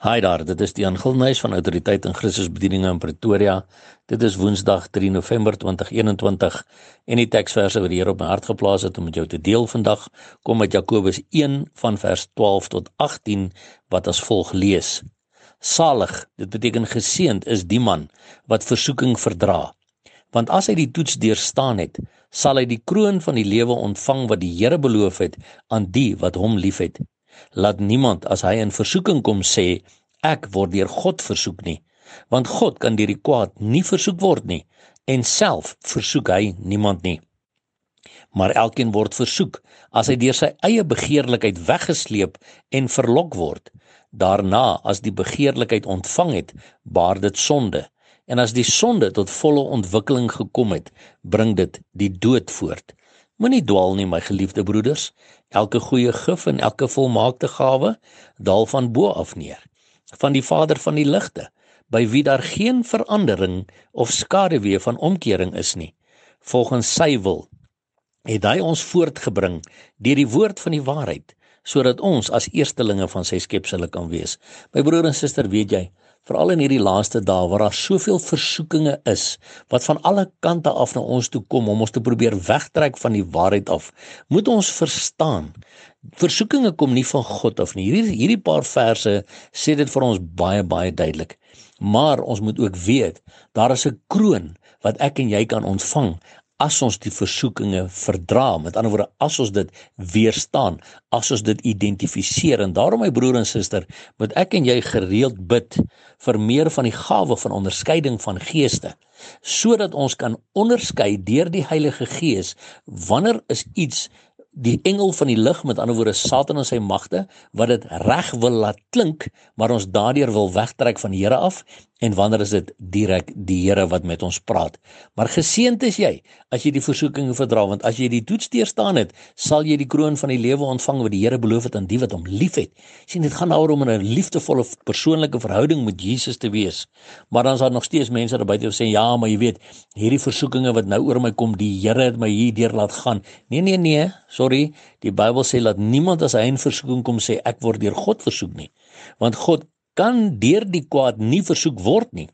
Hi daar, dit is Dian Gilnuys van Autoriteit en Christusbedieninge in Pretoria. Dit is Woensdag 3 November 2021 en die teksverse wat die Here op my hart geplaas het om met jou te deel vandag kom uit Jakobus 1 van vers 12 tot 18 wat as volg lees. Salig, dit beteken geseënd is die man wat versoeking verdra. Want as hy die toets deurstaan het, sal hy die kroon van die lewe ontvang wat die Here beloof het aan die wat hom liefhet laat niemand as hy in versoeking kom sê ek word deur God versoek nie want God kan deur die kwaad nie versoek word nie en self versoek hy niemand nie. Maar elkeen word versoek as hy deur sy eie begeerlikheid weggesleep en verlok word. Daarna as die begeerlikheid ontvang het baar dit sonde. En as die sonde tot volle ontwikkeling gekom het bring dit die dood voort Moenie dwaal nie, my geliefde broeders. Elke goeie gif en elke volmaakte gawe daal van bo af neer, van die Vader van die ligte, by wie daar geen verandering of skaduwee van omkering is nie. Volgens sy wil het hy ons voortgebring deur die woord van die waarheid, sodat ons as eerstelinge van sy skepsel kan wees. My broer en suster, weet jy, veral in hierdie laaste dae waar daar soveel versoekinge is wat van alle kante af na ons toe kom om ons te probeer wegtrek van die waarheid af moet ons verstaan versoekinge kom nie van God af nie. Hierdie hierdie paar verse sê dit vir ons baie baie duidelik. Maar ons moet ook weet daar is 'n kroon wat ek en jy kan ontvang as ons die versoekinge verdra met ander woorde as ons dit weerstaan as ons dit identifiseer en daarom my broer en suster moet ek en jy gereeld bid vir meer van die gawe van onderskeiding van geeste sodat ons kan onderskei deur die Heilige Gees wanneer is iets die engel van die lig met ander woorde Satan en sy magte wat dit reg wil laat klink maar ons daardeur wil wegtrek van die Here af en wanneer is dit direk die Here wat met ons praat? Maar geseënd is jy as jy die versoekinge verdra want as jy die toets deurstaan het sal jy die kroon van die lewe ontvang wat die Here beloof het aan die wat hom liefhet. Sien dit gaan daaroor om 'n liefdevolle persoonlike verhouding met Jesus te wees. Maar dan is daar nog steeds mense daar buite wat sê ja maar jy weet hierdie versoekinge wat nou oor my kom die Here het my hier deur laat gaan. Nee nee nee sorry, die Bybel sê dat niemand as hy in versoeking kom sê ek word deur God versoek nie. Want God kan deur die kwaad nie versoek word nie.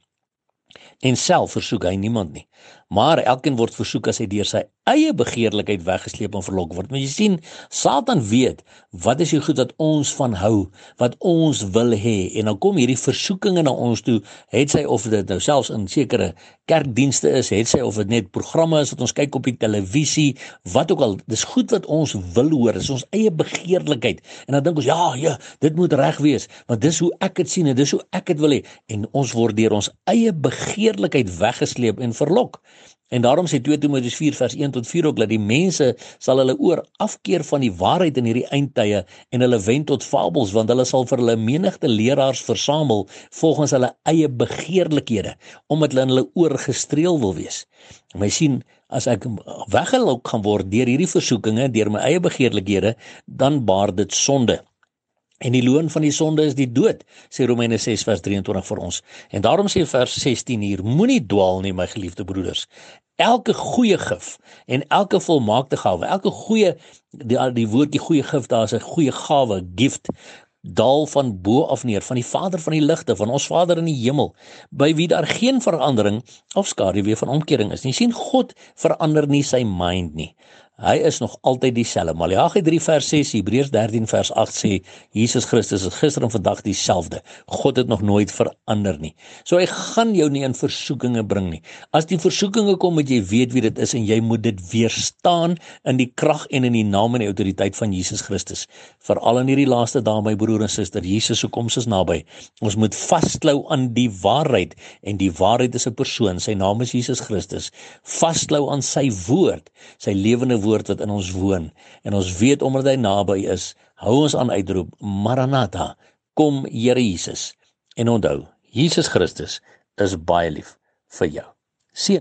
En self versoek hy niemand nie. Maar elkeen word versoek as hy deur sy eie begeerlikheid weggesleep en verlok word. Maar jy sien, Satan weet wat is die goed wat ons van hou, wat ons wil hê en dan kom hierdie versoekinge na ons toe, het sy of dit nou selfs in sekere kerkdienste is, het sy of dit net programme is wat ons kyk op die televisie, wat ook al, dis goed wat ons wil hoor, dis ons eie begeerlikheid. En dan dink ons, ja, ja, dit moet reg wees, want dis hoe ek dit sien en dis hoe ek dit wil hê en ons word deur ons eie begeerlikheid weggesleep en verlok. En daarom sê 2 Timoteus 4 vers 1 tot 4 ook dat die mense sal hulle oor afkeer van die waarheid in hierdie eindtye en hulle wend tot fabels want hulle sal vir hulle menigte leraars versamel volgens hulle eie begeerlikhede omdat hulle in hulle oor gestreel wil wees. En my sien as ek weggelok gaan word deur hierdie versoekinge, deur my eie begeerlikhede, dan baar dit sonde. En die loon van die sonde is die dood, sê Romeine 6 vers 23 vir ons. En daarom sê vers 16 hier: Moenie dwaal nie, my geliefde broeders. Elke goeie gif en elke volmaakte gawe, elke goeie die die woordjie goeie gif, daar's 'n goeie gawe, gift daal van bo af neer van die Vader van die ligte van ons Vader in die hemel by wie daar geen verandering of skaduwee van omkering is nie sien God verander nie sy mind nie Hy is nog altyd dieselfde. Malagi 3 vers 6, Hebreërs 13 vers 8 sê Jesus Christus is gister en vandag dieselfde. God het nog nooit verander nie. So hy gaan jou nie in versoekinge bring nie. As die versoekinge kom, moet jy weet wie dit is en jy moet dit weerstaan in die krag en in die naam en die autoriteit van Jesus Christus. Veral in hierdie laaste dae my broer en suster, Jesus se koms is naby. Ons moet vasklou aan die waarheid en die waarheid is 'n persoon. Sy naam is Jesus Christus. Vasklou aan sy woord, sy lewende woord wat in ons woon en ons weet omdat hy naby is, hou ons aan uitroep Maranatha, kom Here Jesus. En onthou, Jesus Christus is baie lief vir jou.